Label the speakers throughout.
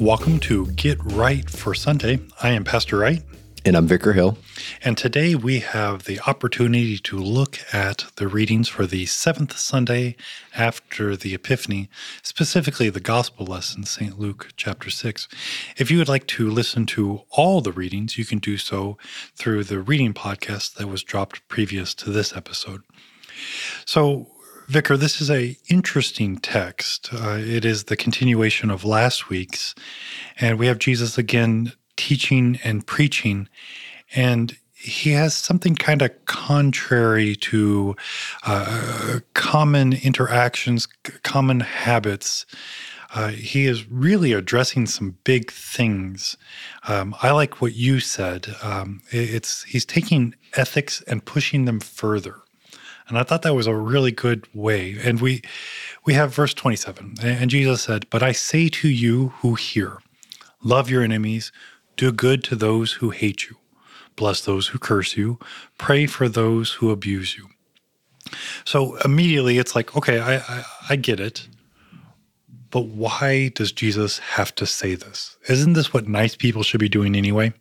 Speaker 1: Welcome to Get Right for Sunday. I am Pastor Wright.
Speaker 2: And I'm Vicar Hill.
Speaker 1: And today we have the opportunity to look at the readings for the seventh Sunday after the Epiphany, specifically the Gospel lesson, St. Luke chapter 6. If you would like to listen to all the readings, you can do so through the reading podcast that was dropped previous to this episode. So, Vicar, this is a interesting text. Uh, it is the continuation of last week's, and we have Jesus again teaching and preaching, and he has something kind of contrary to uh, common interactions, common habits. Uh, he is really addressing some big things. Um, I like what you said. Um, it's he's taking ethics and pushing them further. And I thought that was a really good way. And we we have verse 27. And Jesus said, "But I say to you who hear, love your enemies, do good to those who hate you, bless those who curse you, pray for those who abuse you." So immediately it's like, okay, I, I, I get it. But why does Jesus have to say this? Isn't this what nice people should be doing anyway?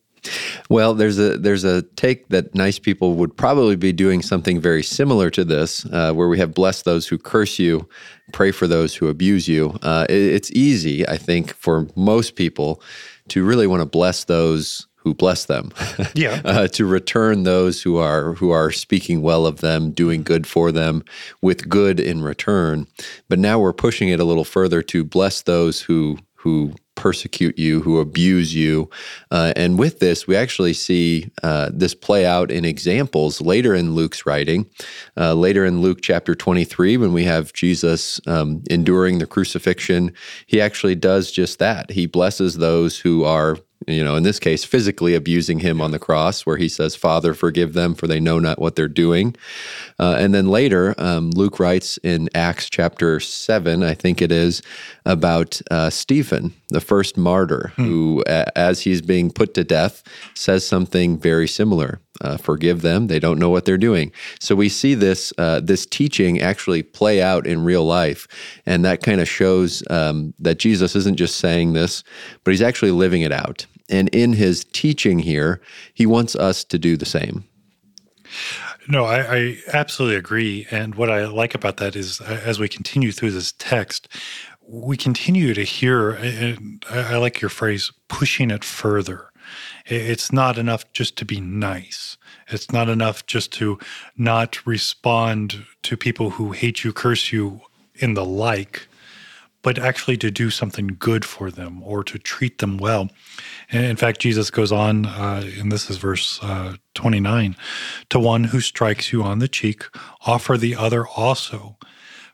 Speaker 2: Well, there's a there's a take that nice people would probably be doing something very similar to this, uh, where we have bless those who curse you, pray for those who abuse you. Uh, it, it's easy, I think, for most people to really want to bless those who bless them.
Speaker 1: Yeah.
Speaker 2: uh, to return those who are who are speaking well of them, doing good for them, with good in return. But now we're pushing it a little further to bless those who who persecute you, who abuse you. Uh, and with this, we actually see uh, this play out in examples later in Luke's writing. Uh, later in Luke chapter 23, when we have Jesus um, enduring the crucifixion, he actually does just that. He blesses those who are you know, in this case, physically abusing him on the cross, where he says, Father, forgive them, for they know not what they're doing. Uh, and then later, um, Luke writes in Acts chapter 7, I think it is, about uh, Stephen, the first martyr, hmm. who, a- as he's being put to death, says something very similar. Uh, forgive them; they don't know what they're doing. So we see this uh, this teaching actually play out in real life, and that kind of shows um, that Jesus isn't just saying this, but he's actually living it out. And in his teaching here, he wants us to do the same.
Speaker 1: No, I, I, absolutely agree. And what I like about that is uh, as we continue through this text, we continue to hear, and I like your phrase, pushing it further. It's not enough just to be nice. It's not enough just to not respond to people who hate you, curse you, in the like, but actually to do something good for them or to treat them well. And in fact, Jesus goes on, uh, and this is verse uh, 29 to one who strikes you on the cheek, offer the other also.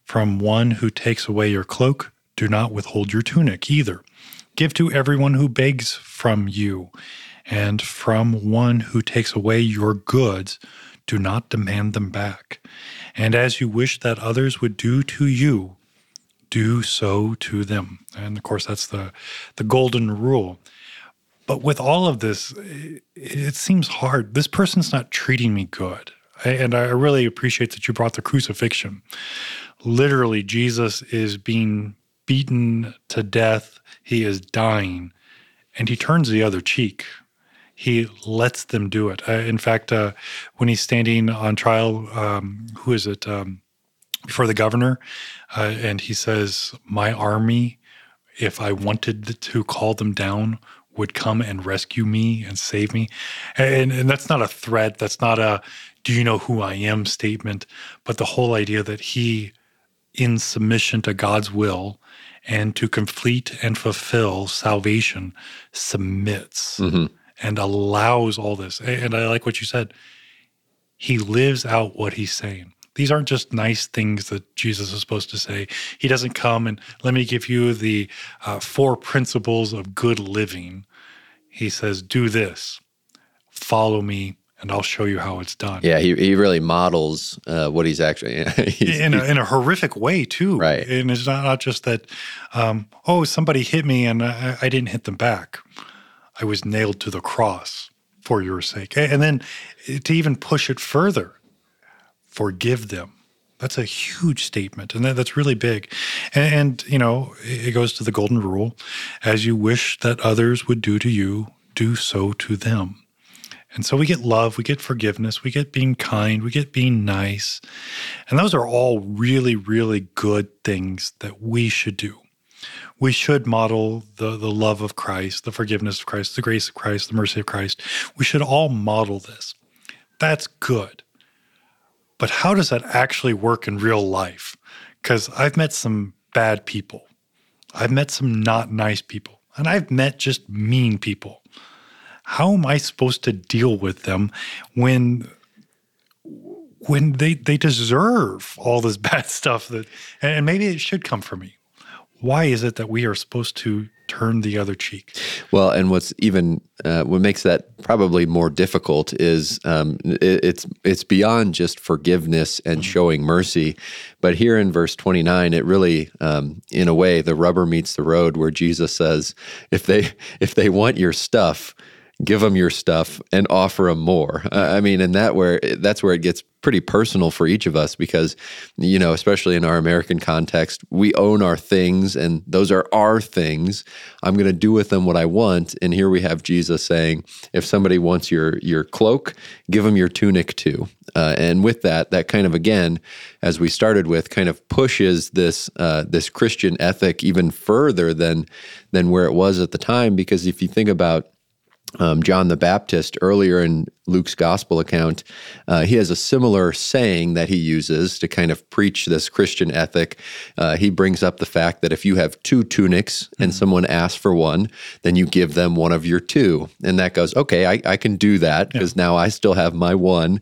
Speaker 1: From one who takes away your cloak, do not withhold your tunic either. Give to everyone who begs from you, and from one who takes away your goods, do not demand them back. And as you wish that others would do to you, do so to them. And of course, that's the, the golden rule. But with all of this, it, it seems hard. This person's not treating me good. And I really appreciate that you brought the crucifixion. Literally, Jesus is being beaten to death, he is dying, and he turns the other cheek. He lets them do it. Uh, in fact, uh, when he's standing on trial, um, who is it? Um, before the governor, uh, and he says, My army, if I wanted to call them down, would come and rescue me and save me. And, and that's not a threat. That's not a, do you know who I am statement, but the whole idea that he, in submission to God's will and to complete and fulfill salvation, submits mm-hmm. and allows all this. And I like what you said. He lives out what he's saying These aren't just nice things that Jesus is supposed to say. He doesn't come and let me give you the uh, four principles of good living. He says, do this, follow me, and I'll show you how it's done.
Speaker 2: Yeah, he, he really models uh, what he's actually
Speaker 1: he's, in, a, in a horrific way too.
Speaker 2: Right,
Speaker 1: and it's not, not just that. Um, oh, somebody hit me and I, I, didn't hit them back. I was nailed to the cross for your sake, and then to even push it further, forgive them. That's a huge statement, and that, that's really big. And, and you know, it goes to the golden rule: as you wish that others would do to you, do so to them. And so we get love, we get forgiveness, we get being kind, we get being nice. And those are all really, really good things that we should do. We should model the, the love of Christ, the forgiveness of Christ, the grace of Christ, the mercy of Christ. We should all model this. That's good. But how does that actually work in real life? Because I've met some bad people, I've met some not nice people, and I've met just mean people how am I supposed to deal with them when when they they deserve all this bad stuff that and maybe it should come from me. Why is it that we are supposed to turn the other cheek?
Speaker 2: Well, and what's even uh, what makes that probably more difficult is um, it, it's it's beyond just forgiveness and mm-hmm. showing mercy, but here in verse twenty nine, it really, um, in a way, the rubber meets the road, where Jesus says, if they if they want your stuff, give them your stuff and offer them more. I mean, and that where that's where it gets pretty personal for each of us because you know, especially in our American context, we own our things and those are our things. I'm going to do with them what I want. And here we have Jesus saying, if somebody wants your your cloak, give them your tunic too. Uh, and with that, that kind of again, as we started with, kind of pushes this uh, this Christian ethic even further than than where it was at the time. Because if you think about um, John the Baptist earlier in Luke's gospel account, uh, he has a similar saying that he uses to kind of preach this Christian ethic. Uh, he brings up the fact that if you have two tunics and mm-hmm. someone asks for one, then you give them one of your two. And that goes, okay, I, I can do that because yeah. now I still have my one.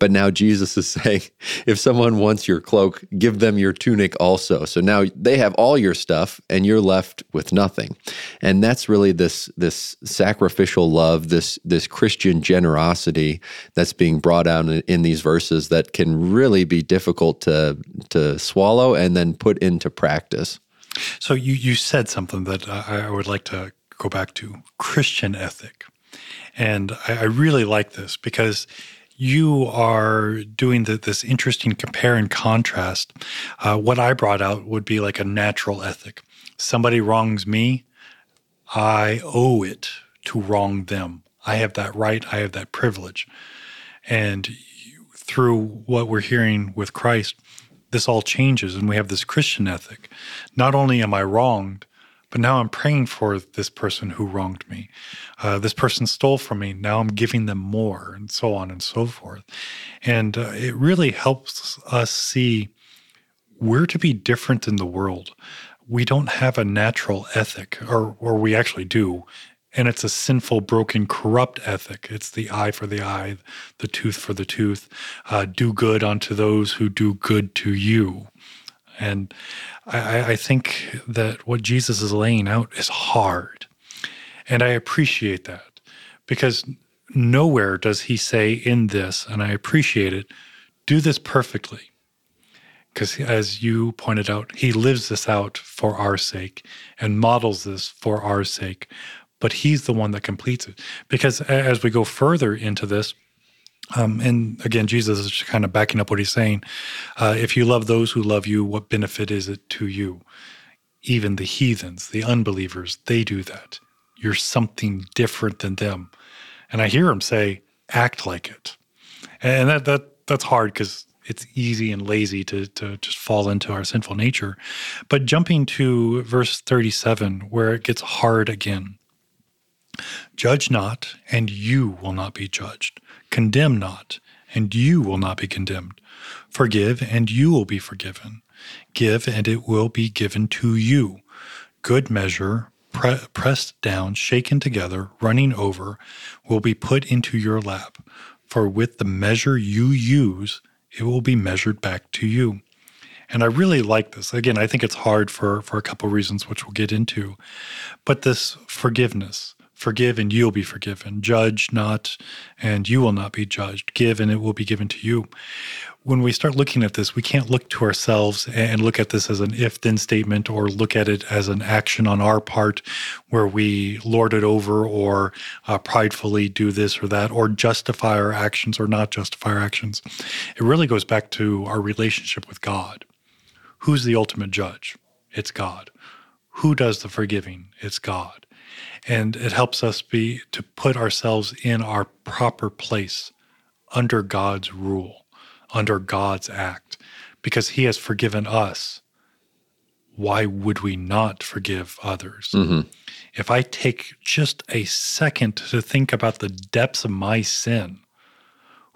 Speaker 2: But now Jesus is saying, if someone wants your cloak, give them your tunic also. So now they have all your stuff and you're left with nothing. And that's really this, this sacrificial love, this, this Christian generosity generosity that's being brought out in, in these verses that can really be difficult to to swallow and then put into practice.
Speaker 1: So you you said something that I, I would like to go back to Christian ethic, and I, I really like this because you are doing the, this interesting compare and contrast. Uh, what I brought out would be like a natural ethic. Somebody wrongs me, I owe it to wrong them. I have that right, I have that privilege. And through what we're hearing with Christ, this all changes and we have this Christian ethic. Not only am I wronged, but now I'm praying for this person who wronged me. Uh, this person stole from me. Now I'm giving them more, and so on and so forth. And uh, it really helps us see we're to be different in the world. We don't have a natural ethic, or, or we actually do and it's a sinful, broken, corrupt ethic. It's the eye for the eye, the tooth for the tooth. Uh, do good unto those who do good to you. And I, I think that what Jesus is laying out is hard. And I appreciate that because nowhere does he say in this, and I appreciate it, do this perfectly. Because as you pointed out, he lives this out for our sake and models this for our sake but he's the one that completes it. Because as we go further into this, um, and again, Jesus is kind of backing up what he's saying. Uh, if you love those who love you, what benefit is it to you? Even the heathens, the unbelievers, they do that. You're something different than them. And I hear him say, act like it. And that, that that's hard because it's easy and lazy to, to just fall into our sinful nature. But jumping to verse 37, where it gets hard again. Judge not, and you will not be judged. Condemn not, and you will not be condemned. Forgive, and you will be forgiven. Give, and it will be given to you. Good measure, pre- pressed down, shaken together, running over, will be put into your lap. For with the measure you use, it will be measured back to you. And I really like this. Again, I think it's hard for, for a couple of reasons, which we'll get into. But this forgiveness, forgive and you'll be forgiven. Judge not, and you will not be judged. Give and it will be given to you when we start looking at this, we can't look to ourselves and look at this as an if then statement or look at it as an action on our part where we lord it over or uh, pridefully do this or that or justify our actions or not justify our actions. It really goes back to our relationship with God. Who's the ultimate judge? It's God. Who does the forgiving? It's God. And it helps us be to put ourselves in our proper place under God's rule under God's act because he has forgiven us. Why would we not forgive others? Mm-hmm. If I take just a second to think about the depths of my sin,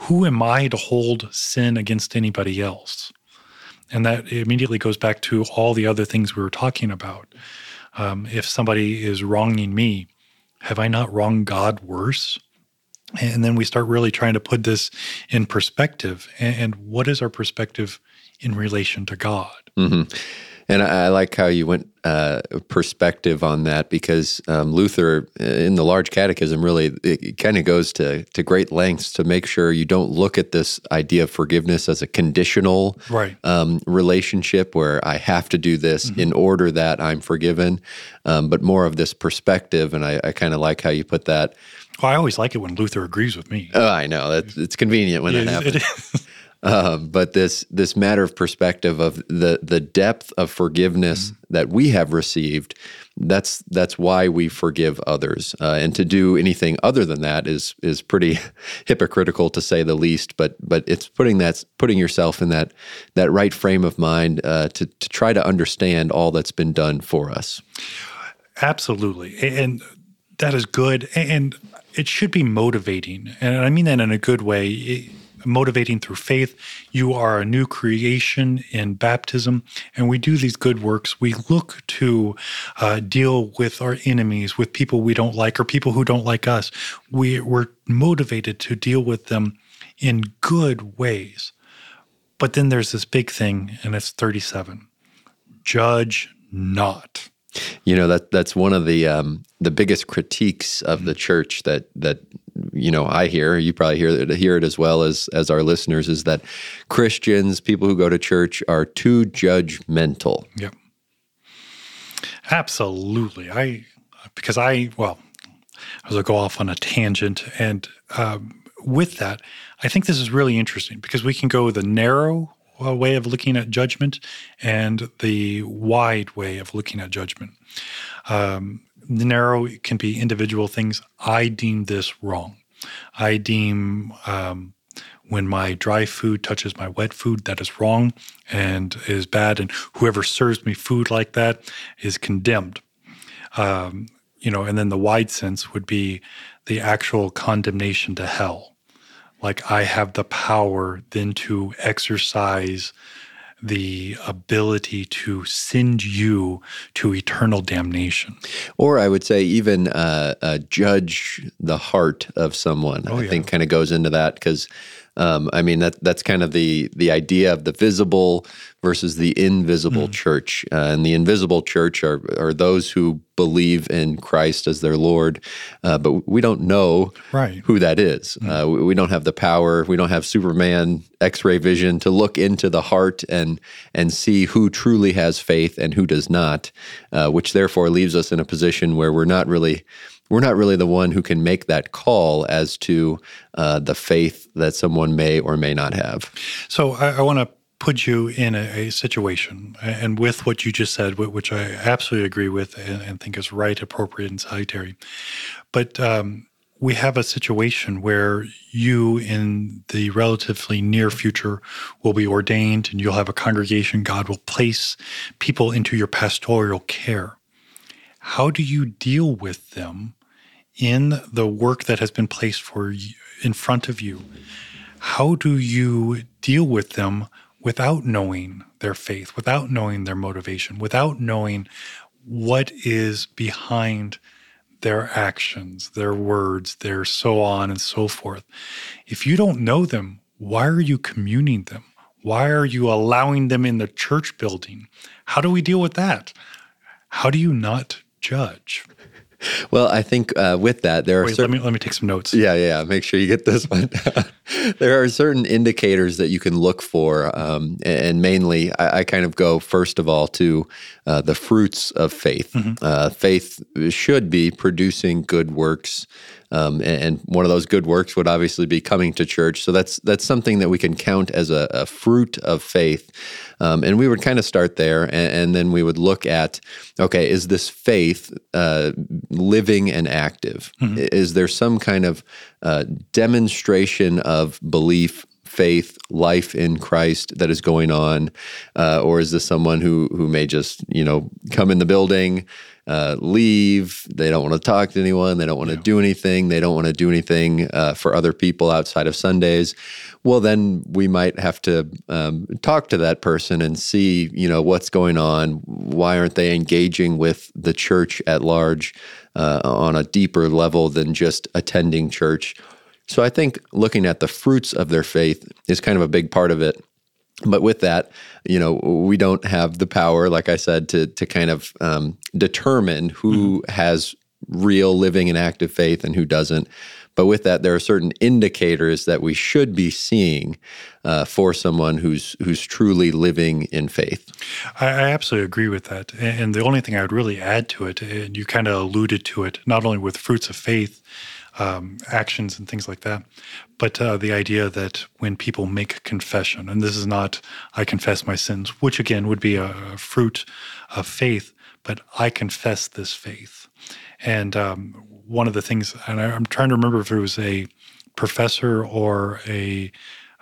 Speaker 1: who am I to hold sin against anybody else? And that immediately goes back to all the other things we were talking about. Um, if somebody is wronging me, have I not wronged God worse? And then we start really trying to put this in perspective. And, what is our perspective in relation to God?
Speaker 2: Mm-hmm. And I, like how you went uh, perspective on that because um, Luther uh, in the Large Catechism really it kind of goes to to great lengths to make sure you don't look at this idea of forgiveness as a conditional
Speaker 1: right.
Speaker 2: um, relationship where I have to do this mm-hmm. in order that I'm forgiven, um, but more of this perspective. And I, I kind of like how you put that
Speaker 1: well, I always like it when Luther agrees with me.
Speaker 2: Oh, I know. That's, it's convenient when that happens. Um, but this this matter of perspective of the the depth of forgiveness mm-hmm. that we have received, that's that's why we forgive others. Uh, and to do anything other than that is is pretty hypocritical to say the least. But but it's putting that putting yourself in that that right frame of mind uh, to to try to understand all that's been done for us.
Speaker 1: Absolutely, and that is good. And it should be motivating. And I mean that in a good way. It, motivating through faith. You are a new creation in baptism, and we do these good works. We look to uh, deal with our enemies, with people we don't like, or people who don't like us. We, we're motivated to deal with them in good ways. But then there's this big thing, and it's 37 judge not.
Speaker 2: You know that that's one of the um, the biggest critiques of the church that that you know I hear. You probably hear it, hear it as well as as our listeners is that Christians, people who go to church, are too judgmental.
Speaker 1: Yep, absolutely. I because I well, I was gonna go off on a tangent, and um, with that, I think this is really interesting because we can go the narrow way of looking at judgment and the wide way of looking at judgment. Um, the narrow can be individual things. I deem this wrong. I deem um, when my dry food touches my wet food, that is wrong and is bad. And whoever serves me food like that is condemned. Um, you know, and then the wide sense would be the actual condemnation to hell like I have the power then to exercise the ability to send you to eternal damnation.
Speaker 2: Or I would say, even uh, uh, judge the heart of someone. Oh, I yeah. think kind of goes into that because um, I mean that that's kind of the the idea of the visible versus the invisible mm. church. Uh, and the invisible church are are those who believe in Christ as their Lord, uh, but we don't know
Speaker 1: right.
Speaker 2: who that is. Mm. Uh, we, we, don't have the power. We don't have Superman X-ray vision to look into the heart and and see who truly has faith and who does not, uh, which therefore leaves us in a position where we're not really we're not really the one who can make that call as to uh, the faith that someone may or may not have.
Speaker 1: So I, I want to put you in a, a, situation, and with what you just said, which I absolutely agree with and, and think is right, appropriate, and salutary. But um, we have a situation where you, in the relatively near future, will be ordained and you'll have a congregation. God will place people into your pastoral care. How do you deal with them in the work that has been placed for you, in front of you, how do you deal with them without knowing their faith, without knowing their motivation, without knowing what is behind their actions, their words, their so on and so forth? If you don't know them, why are you communing them? Why are you allowing them in the church building? How do we deal with that? How do you not judge?
Speaker 2: Well, I think uh, with that, there are
Speaker 1: Wait,
Speaker 2: certain.
Speaker 1: let me let me take some notes.
Speaker 2: Yeah, yeah. Make sure you get this one. there are certain indicators that you can look for, um, and mainly, I, I, kind of go first of all to uh, the fruits of faith. Mm-hmm. Uh, faith should be producing good works um, and, and, one of those good works would obviously be coming to church. So that's that's something that we can count as a, a fruit of faith. Um, and we would kind of start there, and, and, then we would look at, okay, is this faith uh, living and active? Mm-hmm. Is there some kind of uh, demonstration of belief faith, life in Christ that is going on, uh, or is this someone who who may just you know come in the building, uh, leave. They don't want to talk to anyone. They don't want to yeah. do anything. They don't want to do anything uh, for other people outside of Sundays. Well, then we might have to um, talk to that person and see, you know, what's going on. Why aren't they engaging with the church at large uh, on a deeper level than just attending church? So I think looking at the fruits of their faith is kind of a big part of it. But with that, you know, we don't have the power, like I said, to to kind of um, determine who mm-hmm. has real living and active faith and who doesn't. But with that, there are certain indicators that we should be seeing uh, for someone who's who's truly living in faith.
Speaker 1: I, I, absolutely agree with that. And the only thing I would really add to it, and you kind of alluded to it, not only with fruits of faith, um, actions and things like that. But uh, the idea that when people make confession, and this is not I confess my sins, which again would be a, a fruit of faith, but I confess this faith. And um, one of the things, and I, am trying to remember if it was a professor or a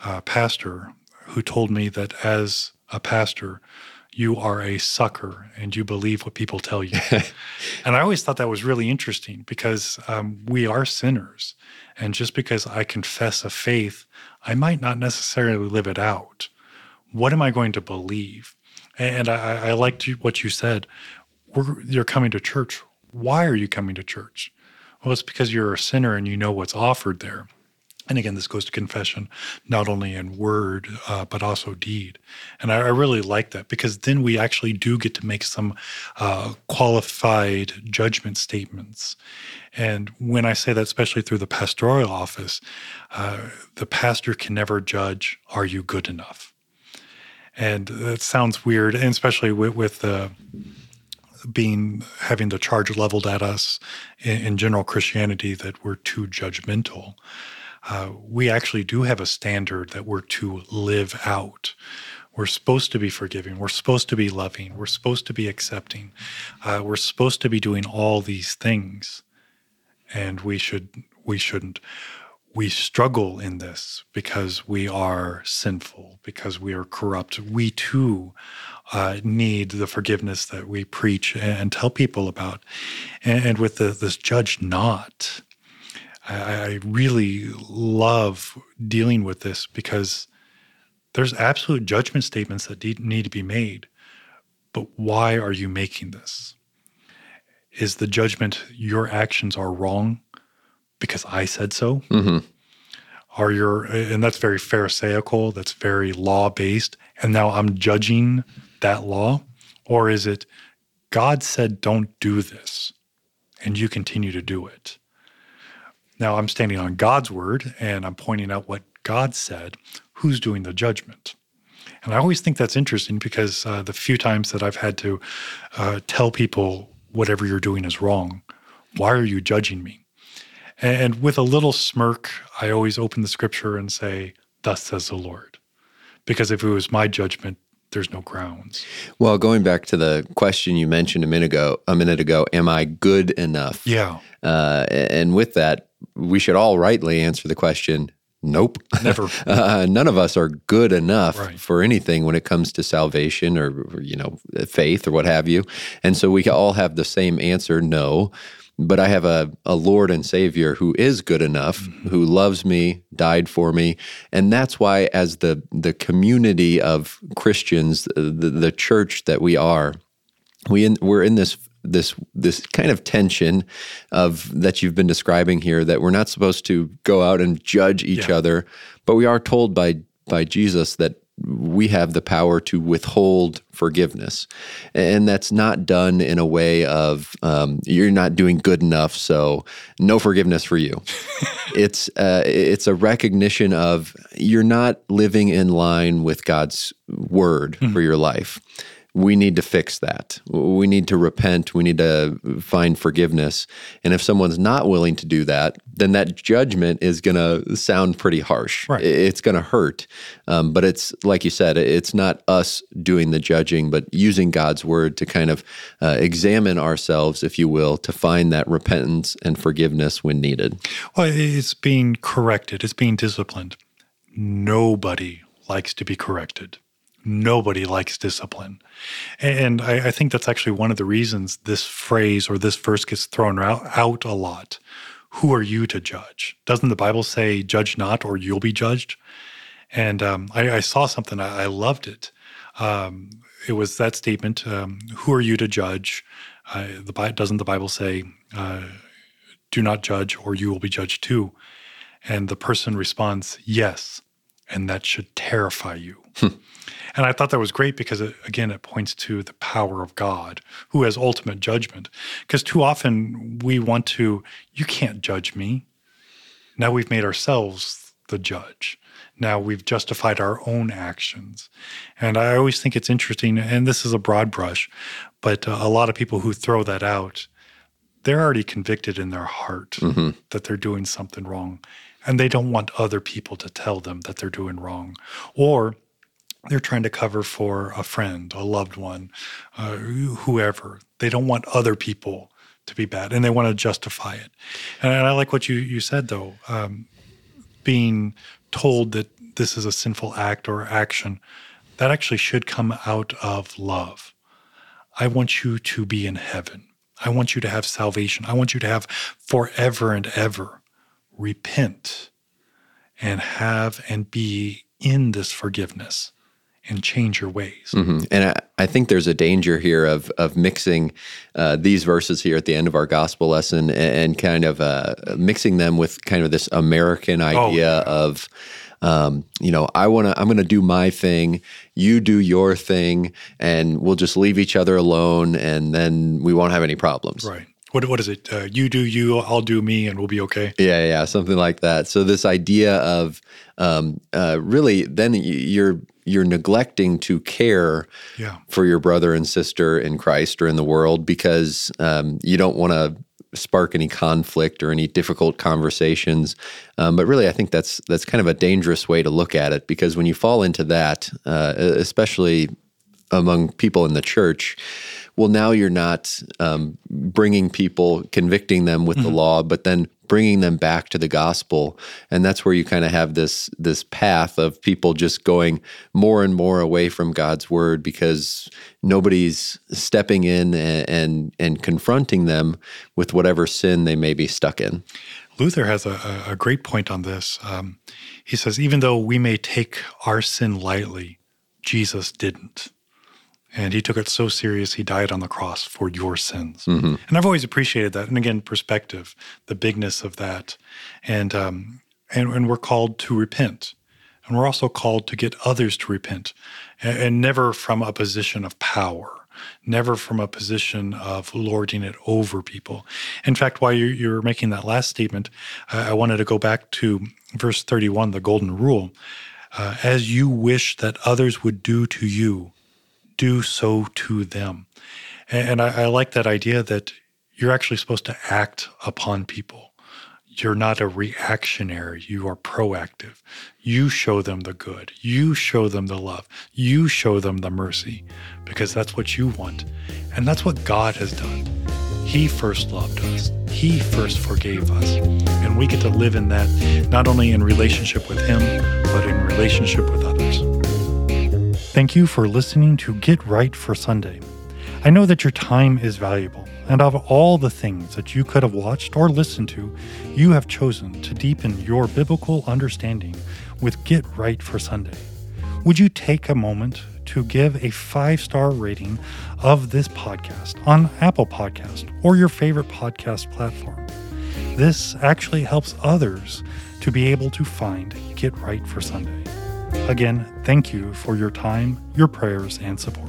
Speaker 1: uh, pastor who told me that as a pastor, you are a sucker and you believe what people tell you. and I always thought that was really interesting because um, we are sinners. And just because I confess a faith, I might not necessarily live it out. What am I going to believe? And I, I liked what you said. We're, you're coming to church. Why are you coming to church? Well, it's because you're a sinner and you know what's offered there. And again, this goes to confession, not only in word, uh, but also deed. And I, I, really like that because then we actually do get to make some uh, qualified judgment statements. And when I say that, especially through the pastoral office, uh, the pastor can never judge, are you good enough? And that sounds weird, and especially with, with the being having the charge leveled at us in, in general Christianity that we're too judgmental uh, we actually do have a standard that we're to live out. We're supposed to be forgiving. We're supposed to be loving. We're supposed to be accepting. Uh, we're supposed to be doing all these things, and we should we shouldn't. We struggle in this because we are sinful, because we are corrupt. We too uh, need the forgiveness that we preach and, tell people about. And, and with the, this judge not, I, really love dealing with this because there's absolute judgment statements that need to be made. But why are you making this? Is the judgment your actions are wrong because I said so? Mm-hmm. Are your and that's very pharisaical, that's very law based, and now I'm judging that law? Or is it God said don't do this and you continue to do it? Now I'm standing on God's word and I'm pointing out what God said. Who's doing the judgment? And I always think that's interesting because uh, the few times that I've had to uh, tell people whatever you're doing is wrong, why are you judging me? And with a little smirk, I always open the scripture and say, Thus says the Lord. Because if it was my judgment, there's no grounds.
Speaker 2: Well, going back to the question you mentioned a minute ago, a minute ago, am I good enough?
Speaker 1: Yeah.
Speaker 2: Uh, and with that, we should all rightly answer the question nope
Speaker 1: never
Speaker 2: uh, none of us are good enough right. for anything when it comes to salvation or, or, you know faith or what have you and so we all have the same answer no but i have a, a lord and savior who is good enough mm-hmm. who loves me died for me and that's why as the the community of christians the, the church that we are we in, we're in this this this kind of tension of that you've been describing here that we're not supposed to go out and judge each yeah. other, but we are told by by Jesus that we have the power to withhold forgiveness. And that's not done in a way of um, you're not doing good enough, so no forgiveness for you. it's, uh, it's a recognition of you're not living in line with God's word mm-hmm. for your life we need to fix that. We need to repent. We need to find forgiveness. And if someone's not willing to do that, then that judgment is going to sound pretty harsh. Right. It's going to hurt. Um, but it's like you said, it's not us doing the judging, but using God's word to kind of uh, examine ourselves, if you will, to find that repentance and forgiveness when needed.
Speaker 1: Well, it's being corrected, it's being disciplined. Nobody likes to be corrected nobody likes discipline. And I, I, think that's actually one of the reasons this phrase or this verse gets thrown out, out a lot. Who are you to judge? Doesn't the Bible say, judge not or you'll be judged? And um, I, I, saw something, I, I loved it. Um, it was that statement um, Who are you to judge? Uh, the, doesn't the Bible say, uh, Do not judge or you will be judged too? And the person responds, Yes. And that should terrify you. Hmm. And I thought that was great because, it, again, it points to the power of God who has ultimate judgment. Because too often we want to, you can't judge me. Now we've made ourselves the judge. Now we've justified our own actions. And I always think it's interesting, and this is a broad brush, but uh, a lot of people who throw that out, they're already convicted in their heart mm-hmm. that they're doing something wrong. And they don't want other people to tell them that they're doing wrong. Or they're trying to cover for a friend, a loved one, uh, whoever. They don't want other people to be bad, and they want to justify it. And, I like what you you said though, um, being told that this is a sinful act or action, that actually should come out of love. I want you to be in heaven. I want you to have salvation. I want you to have forever and ever. Repent and have and be in this forgiveness and change your ways.
Speaker 2: Mm-hmm. And I, I, think there's a danger here of of mixing uh, these verses here at the end of our gospel lesson and, and kind of uh, mixing them with kind of this American oh, idea oh, yeah. of. Um, you know, I want to, I'm going to do my thing. You do your thing and we'll just leave each other alone and then we won't have any problems.
Speaker 1: Right what what is it? Uh, you do you, I'll do me, and we'll be okay.
Speaker 2: Yeah, yeah, something like that. So this idea of um, uh, really, then you're you're neglecting to care yeah. for your brother and sister in Christ or in the world because um, you don't want to spark any conflict or any difficult conversations. Um, but really, I think that's that's kind of a dangerous way to look at it because when you fall into that, uh, especially among people in the church, well, now you're not um, bringing people, convicting them with mm-hmm. the law, but then bringing them back to the gospel, and that's where you kind of have this this path of people just going more and more away from God's word because nobody's stepping in and and, and confronting them with whatever sin they may be stuck in.
Speaker 1: Luther has a, a great point on this. Um, he says, even though we may take our sin lightly, Jesus didn't and he took it so serious he died on the cross for your sins mm-hmm. and i've always appreciated that and again perspective the bigness of that and um and, and we're called to repent and we're also called to get others to repent and, and never from a position of power never from a position of lording it over people. In fact, while you're, you're making that last statement, I wanted to go back to verse 31, the golden rule. Uh, as you wish that others would do to you, do so to them. And I, I like that idea that you're actually supposed to act upon people. You're not a reactionary, you are proactive. You show them the good, you show them the love, you show them the mercy, because that's what you want. And that's what God has done. He first loved us, He first forgave us. And we get to live in that, not only in relationship with Him, but in relationship with others. Thank you for listening to Get Right for Sunday. I know that your time is valuable, and of all the things that you could have watched or listened to, you have chosen to deepen your biblical understanding with Get Right for Sunday. Would you take a moment to give a five star rating of this podcast on Apple Podcast or your favorite podcast platform? This actually helps others to be able to find Get Right for Sunday. Again, thank you for your time, your prayers, and support.